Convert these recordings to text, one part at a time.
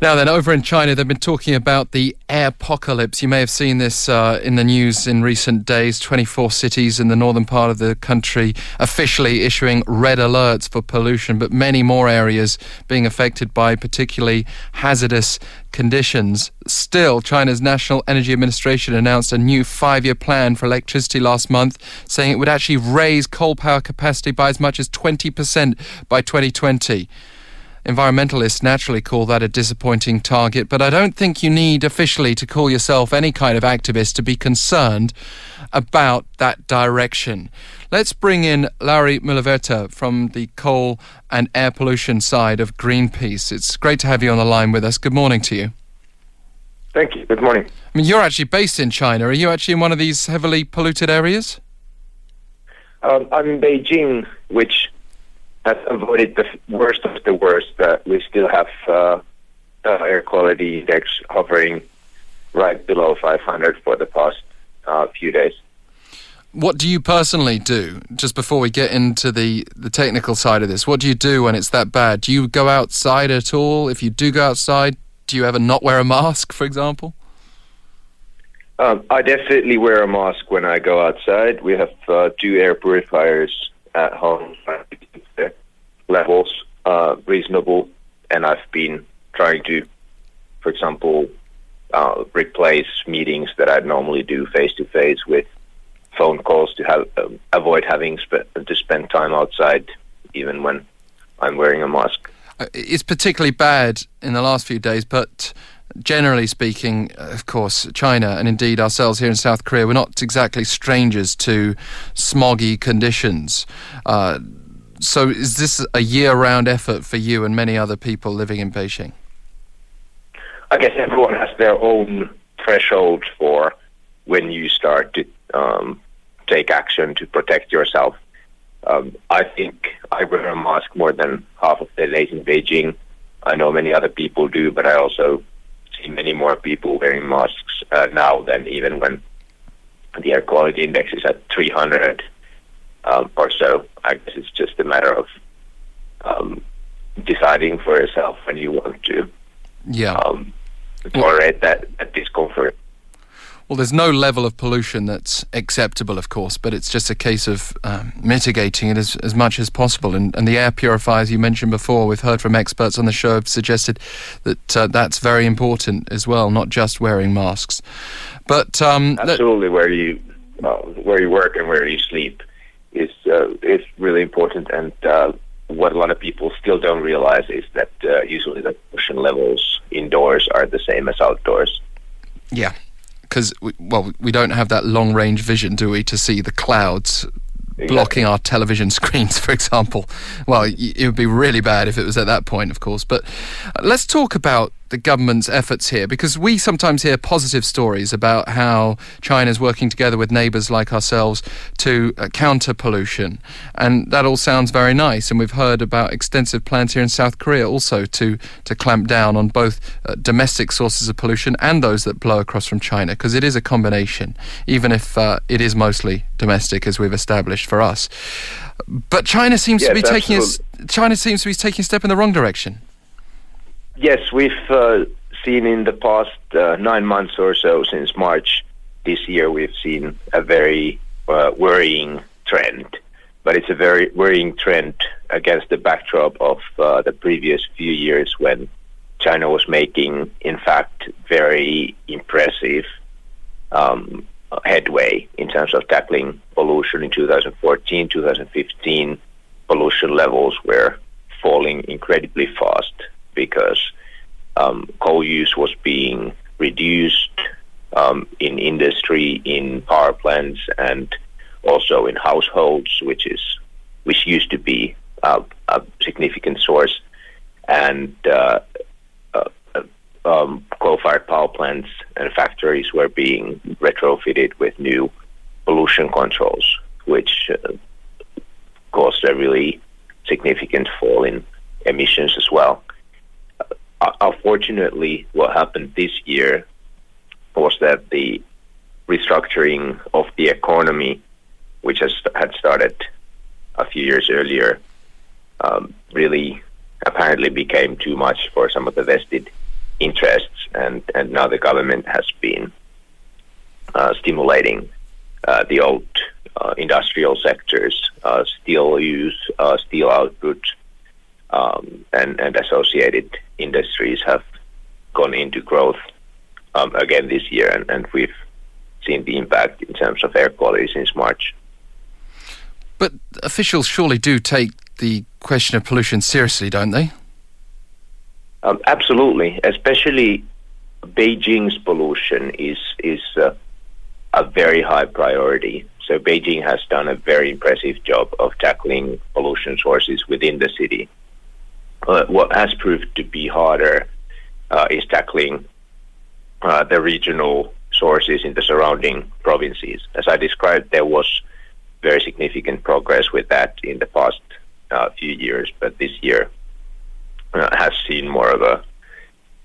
Now then, over in China, they've been talking about the air apocalypse. You may have seen this uh, in the news in recent days. 24 cities in the northern part of the country officially issuing red alerts for pollution, but many more areas being affected by particularly hazardous conditions. Still, China's National Energy Administration announced a new five year plan for electricity last month, saying it would actually raise coal power capacity by as much as 20% by 2020. Environmentalists naturally call that a disappointing target, but I don't think you need officially to call yourself any kind of activist to be concerned about that direction. Let's bring in Lauri Myllyvirta from the coal and air pollution side of Greenpeace. It's great to have you on the line with us. Good morning to you. Thank you. Good morning. I mean, you're actually based in China. Are you actually in one of these heavily polluted areas? Um, I'm in Beijing, which has avoided the worst of the worst. Uh, we still have uh, air quality index hovering right below 500 for the past uh, few days. What do you personally do, just before we get into the, the technical side of this? What do you do when it's that bad? Do you go outside at all? If you do go outside, do you ever not wear a mask, for example? Um, I definitely wear a mask when I go outside. We have uh, two air purifiers at home levels uh, reasonable, and I've been trying to, for example, uh, replace meetings that I'd normally do face to face with phone calls to have um, avoid having to spend time outside, even when I'm wearing a mask. Uh, it's particularly bad in the last few days, but generally speaking, of course, China and indeed ourselves here in South Korea, we're not exactly strangers to smoggy conditions. Uh, so, is this a year round effort for you and many other people living in Beijing? I guess everyone has their own threshold for when you start to um, take action to protect yourself. Um, I think I wear a mask more than half of the days in Beijing. I know many other people do, but I also see many more people wearing masks uh, now than even when the air quality index is at 300 um, or so. I guess it's just a matter of um, deciding for yourself when you want to yeah. um, tolerate that, that discomfort. Well, there's no level of pollution that's acceptable, of course, but it's just a case of um, mitigating it as, as much as possible. And, and the air purifiers you mentioned before, we've heard from experts on the show have suggested that uh, that's very important as well, not just wearing masks. But um, absolutely, where you where you work and where you sleep is uh, is really important. And uh, what a lot of people still don't realize is that uh, usually the pollution levels indoors are the same as outdoors. Yeah, because well, we don't have that long range vision, do we, to see the clouds Exactly. blocking our television screens, for example. Well, it would be really bad if it was at that point, of course. But uh, let's talk about the government's efforts here because we sometimes hear positive stories about how China is working together with neighbours like ourselves to uh, counter pollution. And that all sounds very nice. And we've heard about extensive plans here in South Korea also to, to clamp down on both uh, domestic sources of pollution and those that blow across from China because it is a combination, even if uh, it is mostly domestic as we've established for us. But China seems yes, to be taking a, China seems to be taking a step in the wrong direction. Yes, we've uh, seen in the past uh, nine months or so since March this year, we've seen a very uh, worrying trend. But it's a very worrying trend against the backdrop of the previous few years when China was making, in fact, very impressive um, headway in terms of tackling pollution in 2014, 2015. Pollution levels were falling incredibly fast because um, coal use was being reduced um, in industry, in power plants, and also in households, which is which used to be a significant source, and uh, uh, um, coal-fired power plants and factories were being retrofitted with new pollution controls, which uh, caused a really significant fall in emissions as well. Uh, unfortunately, what happened this year was that the restructuring of the economy, which has, had started a few years earlier, um, really apparently became too much for some of the vested interests, and, and now the government has been uh, stimulating uh, the old uh, industrial sectors, uh, steel use, uh, steel output, um, and, and associated industries have gone into growth um, again this year, and, and we've seen the impact in terms of air quality since March. But officials surely do take the question of pollution seriously, don't they? Um, absolutely, especially Beijing's pollution is is uh, a very high priority. So Beijing has done a very impressive job of tackling pollution sources within the city. Uh, what has proved to be harder uh, is tackling uh, the regional sources in the surrounding provinces. As I described, there was very significant progress with that in the past uh, few years, but this year uh, has seen more of a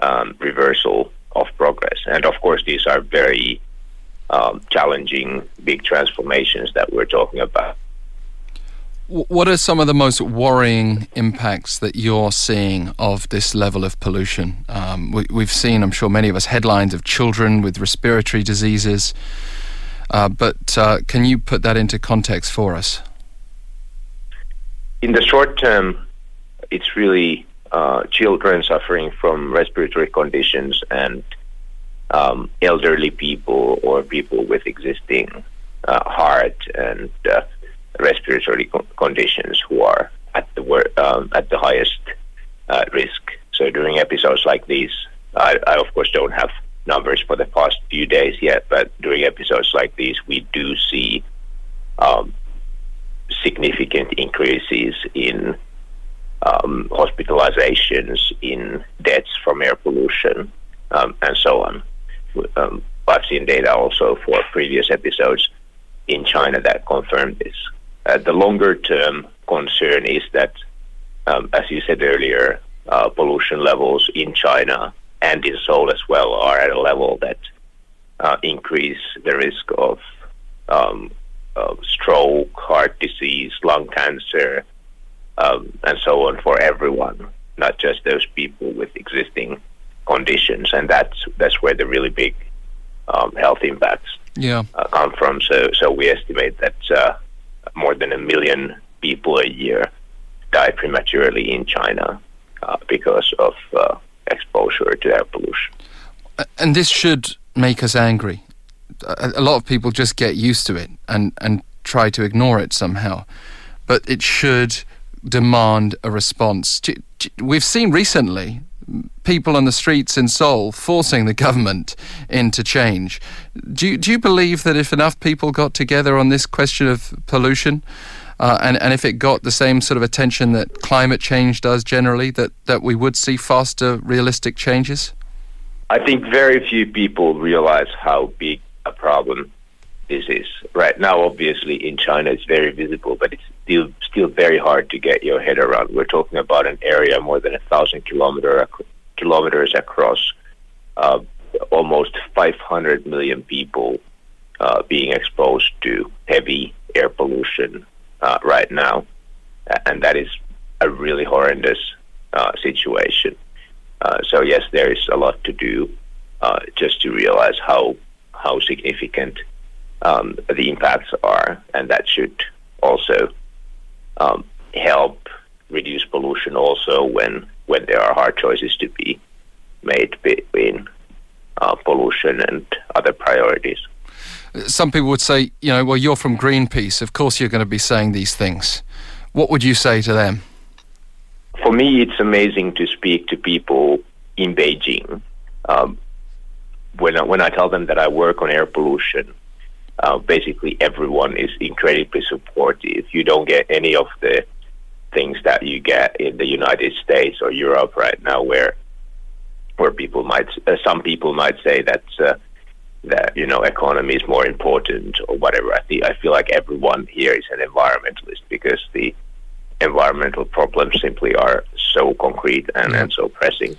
um, reversal of progress. And of course, these are very um, challenging, big transformations that we're talking about. What are some of the most worrying impacts that you're seeing of this level of pollution? Um, we, have seen, I'm sure many of us, headlines of children with respiratory diseases. Uh, but uh, can you put that into context for us? In the short term, it's really uh, children suffering from respiratory conditions and um, elderly people or people with existing uh, heart and uh, respiratory co- conditions who are at the wor- um, at the highest uh, risk. So during episodes like these, I, I, of course don't have numbers for the past few days yet, but during episodes like these, we do see um, significant increases in um, hospitalizations, in deaths from air pollution, um, and so on. Um, I've seen data also for previous episodes in China that confirm this. Uh, the longer term concern is that, um, as you said earlier, uh, pollution levels in China and in Seoul as well are at a level that uh, increase the risk of, um, of, stroke, heart disease, lung cancer, um, and so on for everyone, not just those people with existing conditions. And that's that's where the really big um, health impacts yeah. Uh, come from. So so we estimate that uh, more than a million people a year die prematurely in China uh, because of uh, exposure to air pollution. And this should make us angry. A, a lot of people just get used to it and, and try to ignore it somehow. But it should demand a response. We've seen recently people on the streets in Seoul forcing the government into change. Do you, do you believe that if enough people got together on this question of pollution, uh, and, and if it got the same sort of attention that climate change does generally, that, that we would see faster, realistic changes? I think very few people realize how big a problem this is. Right now, obviously, in China, it's very visible, but it's still still very hard to get your head around. We're talking about an area more than a thousand kilometer kilometers across, uh, almost 500 million people uh, being exposed to heavy air pollution uh, right now, and that is a really horrendous uh, situation. Uh, so yes, there is a lot to do uh, just to realize how how significant um, the impacts are, and that should also um, help reduce pollution also when when there are hard choices to be made between uh, pollution and other priorities. Some people would say, you know, well, you're from Greenpeace. Of course, you're going to be saying these things. What would you say to them? For me, it's amazing to speak to people in Beijing. Um, when I, when I tell them that I work on air pollution, uh, basically everyone is incredibly supportive. You don't get any of the things that you get in the United States or Europe right now, where where people might, uh, some people might say that uh, that you know economy is more important or whatever. I think I feel like everyone here is an environmentalist because the environmental problems simply are so concrete and, Yeah. and so pressing.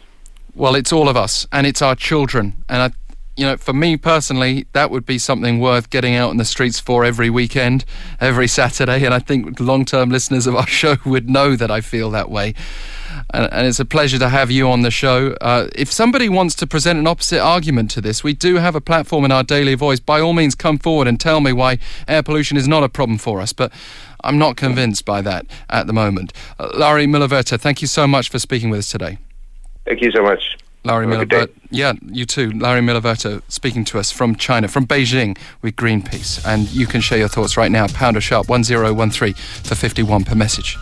Well, it's all of us, and it's our children. And I, you know, for me personally, that would be something worth getting out in the streets for every weekend, every Saturday. And I think long-term listeners of our show would know that I feel that way. And, and it's a pleasure to have you on the show. Uh, if somebody wants to present an opposite argument to this, we do have a platform in our daily voice. By all means, come forward and tell me why air pollution is not a problem for us. But I'm not convinced by that at the moment. Uh, Lauri Myllyvirta, thank you so much for speaking with us today. Thank you so much. Lauri Have a good day. Myllyvirta. Yeah, you too. Lauri Myllyvirta speaking to us from China, from Beijing with Greenpeace. And you can share your thoughts right now. Pounder sharp 1013 for 51 per message.